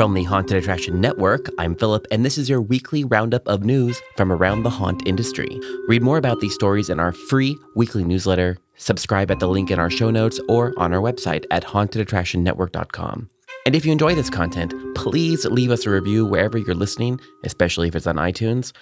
From the Haunted Attraction Network, I'm Philip, and this is your weekly roundup of news from around the haunt industry. Read more about these stories in our free weekly newsletter. Subscribe at the link in our show notes or on our website at hauntedattractionnetwork.com. And if you enjoy this content, please leave us a review wherever you're listening, especially if it's on iTunes.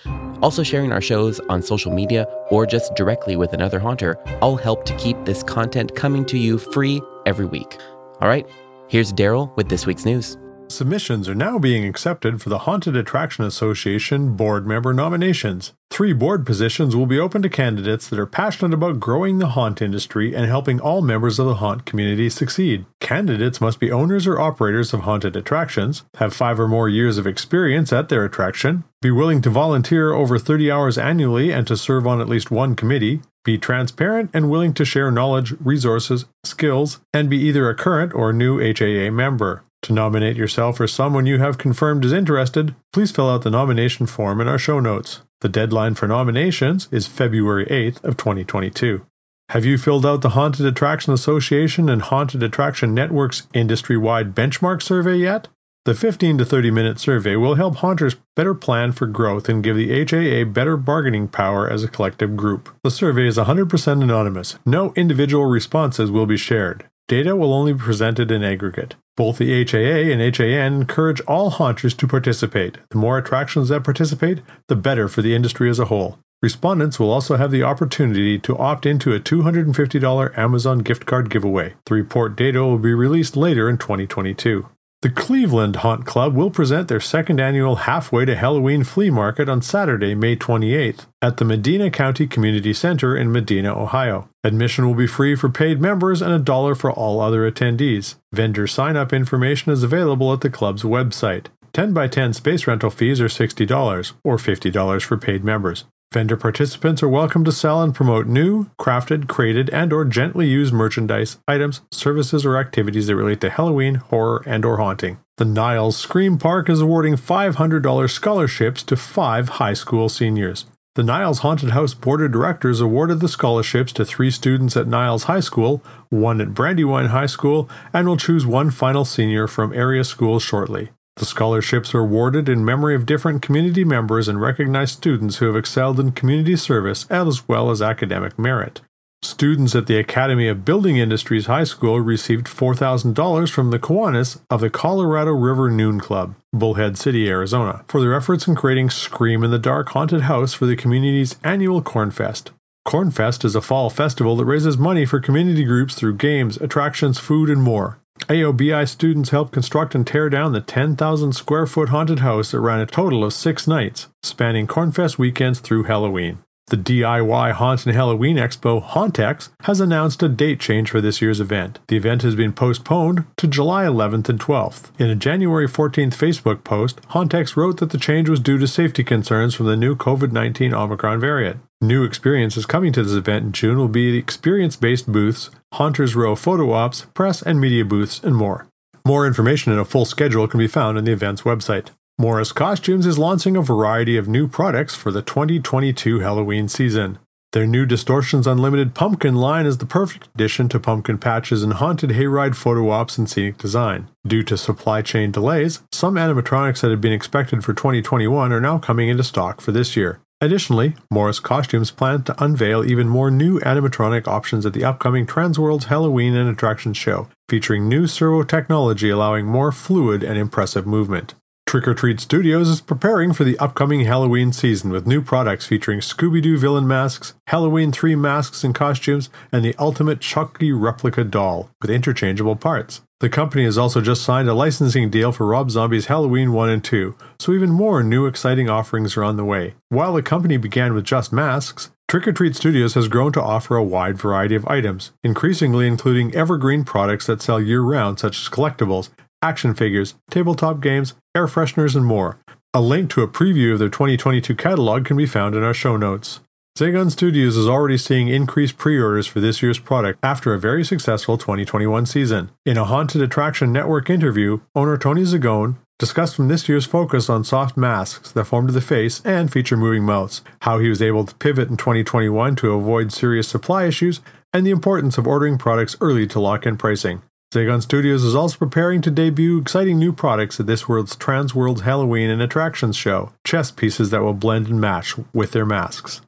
Also, sharing our shows on social media or just directly with another haunter all help to keep this content coming to you free every week. All right, here's Daryl with this week's news. Submissions are now being accepted for the Haunted Attraction Association board member nominations. Three board positions will be open to candidates that are passionate about growing the haunt industry and helping all members of the haunt community succeed. Candidates must be owners or operators of haunted attractions, have five or more years of experience at their attraction, be willing to volunteer over 30 hours annually and to serve on at least one committee, be transparent and willing to share knowledge, resources, skills, and be either a current or new HAA member. To nominate yourself or someone you have confirmed is interested, please fill out the nomination form in our show notes. The deadline for nominations is February 8th of 2022. Have you filled out the Haunted Attraction Association and Haunted Attraction Network's industry-wide benchmark survey yet? The 15 to 30 minute survey will help haunters better plan for growth and give the HAA better bargaining power as a collective group. The survey is 100% anonymous. No individual responses will be shared. Data will only be presented in aggregate. Both the HAA and HAN encourage all haunters to participate. The more attractions that participate, the better for the industry as a whole. Respondents will also have the opportunity to opt into a $250 Amazon gift card giveaway. The report data will be released later in 2022. The Cleveland Haunt Club will present their second annual Halfway to Halloween flea market on Saturday, May 28th, at the Medina County Community Center in Medina, Ohio. Admission will be free for paid members and a dollar for all other attendees. Vendor sign up information is available at the club's website. 10 by 10 space rental fees are $60 or $50 for paid members. Vendor participants are welcome to sell and promote new, crafted, created, and or gently used merchandise, items, services, or activities that relate to Halloween, horror, and or haunting. The Niles Scream Park is awarding $500 scholarships to five high school seniors. The Niles Haunted House Board of Directors awarded the scholarships to three students at Niles High School, one at Brandywine High School, and will choose one final senior from area schools shortly. The scholarships are awarded in memory of different community members and recognize students who have excelled in community service as well as academic merit. Students at the Academy of Building Industries High School received $4,000 from the Kiwanis of the Colorado River Noon Club, Bullhead City, Arizona, for their efforts in creating Scream in the Dark Haunted House for the community's annual Cornfest. Cornfest is a fall festival that raises money for community groups through games, attractions, food, and more. AOBI students helped construct and tear down the 10,000 square foot haunted house that ran a total of six nights, spanning Cornfest weekends through Halloween. The DIY Haunt and Halloween Expo, HauntX, has announced a date change for this year's event. The event has been postponed to July 11th and 12th. In a January 14th Facebook post, HauntX wrote that the change was due to safety concerns from the new COVID 19 Omicron variant. New experiences coming to this event in June will be experience based booths, Haunters Row photo ops, press and media booths, and more. More information and a full schedule can be found on the event's website. Morris Costumes is launching a variety of new products for the 2022 Halloween season. Their new Distortions Unlimited pumpkin line is the perfect addition to pumpkin patches and haunted hayride photo ops and scenic design. Due to supply chain delays, some animatronics that had been expected for 2021 are now coming into stock for this year. Additionally, Morris Costumes plan to unveil even more new animatronic options at the upcoming Transworld's Halloween and Attractions show, featuring new servo technology allowing more fluid and impressive movement. Trick or Treat Studios is preparing for the upcoming Halloween season with new products featuring Scooby Doo villain masks, Halloween 3 masks and costumes, and the ultimate Chucky replica doll with interchangeable parts. The company has also just signed a licensing deal for Rob Zombie's Halloween 1 and 2, so even more new exciting offerings are on the way. While the company began with just masks, Trick or Treat Studios has grown to offer a wide variety of items, increasingly including evergreen products that sell year round, such as collectibles, action figures, tabletop games, air fresheners, and more. A link to a preview of their 2022 catalog can be found in our show notes. Zagone Studios is already seeing increased pre orders for this year's product after a very successful 2021 season. In a Haunted Attraction Network interview, owner Tony Zagone discussed from this year's focus on soft masks that form to the face and feature moving mouths, how he was able to pivot in 2021 to avoid serious supply issues, and the importance of ordering products early to lock in pricing. Zagone Studios is also preparing to debut exciting new products at this world's Transworld's Halloween and Attractions show, chest pieces that will blend and match with their masks.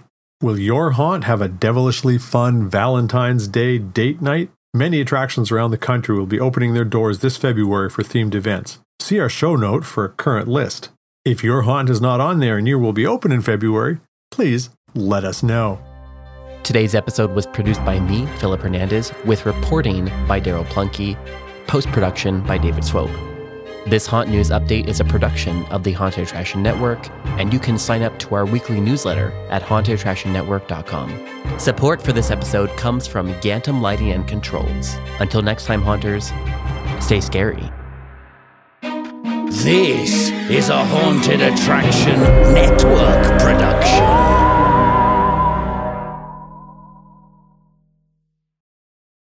Will your haunt have a devilishly fun Valentine's Day date night? Many attractions around the country will be opening their doors this February for themed events. See our show note for a current list. If your haunt is not on there and your will be open in February, please let us know. Today's episode was produced by me, Philip Hernandez, with reporting by Daryl Plunkey, post production by David Swope. This Haunt News Update is a production of the Haunted Attraction Network, and you can sign up to our weekly newsletter at hauntedattractionnetwork.com. Support for this episode comes from Gantom Lighting and Controls. Until next time, Haunters, stay scary. This is a Haunted Attraction Network production.